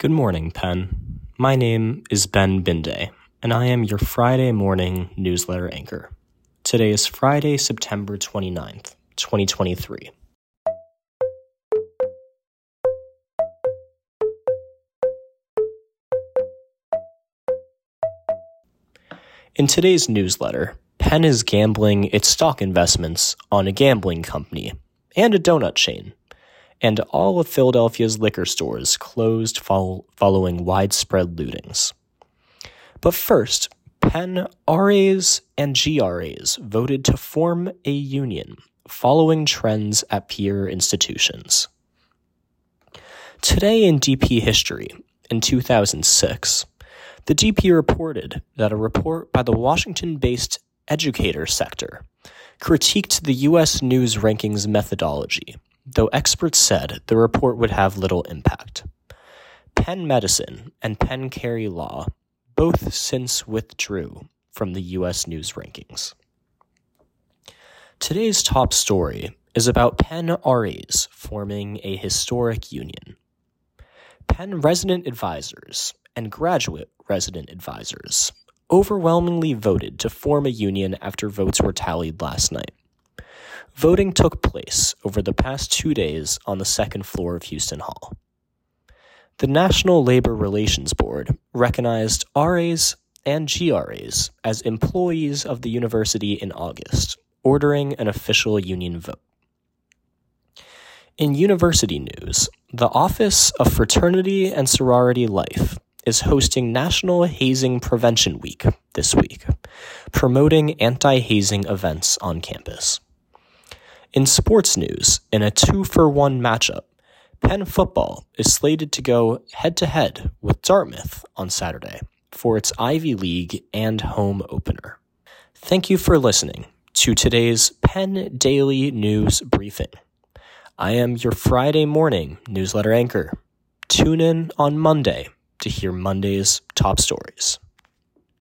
Good morning, Penn. My name is Ben Binde, and I am your Friday morning newsletter anchor. Today is Friday, September 29th, 2023. In today's newsletter, Penn is gambling its stock investments on a gambling company and a donut chain and all of Philadelphia's liquor stores closed fol- following widespread lootings. But first, Penn RAs and GRAs voted to form a union following trends at peer institutions. Today in DP history, in 2006, the DP reported that a report by the Washington based educator sector critiqued the U.S. News rankings methodology though experts said the report would have little impact. Penn Medicine and Penn Carey Law both since withdrew from the U.S. News rankings. Today's top story is about Penn RAs forming a historic union. Penn resident advisors and graduate resident advisors overwhelmingly voted to form a union after votes were tallied last night. Voting took place over the past two days on the second floor of Houston Hall. The National Labor Relations Board recognized RAs and GRAs as employees of the university in August, ordering an official union vote. In university news, the Office of Fraternity and Sorority Life is hosting National Hazing Prevention Week this week, promoting anti hazing events on campus. In sports news, in a two for one matchup, Penn football is slated to go head to head with Dartmouth on Saturday for its Ivy League and home opener. Thank you for listening to today's Penn Daily News Briefing. I am your Friday morning newsletter anchor. Tune in on Monday to hear Monday's top stories.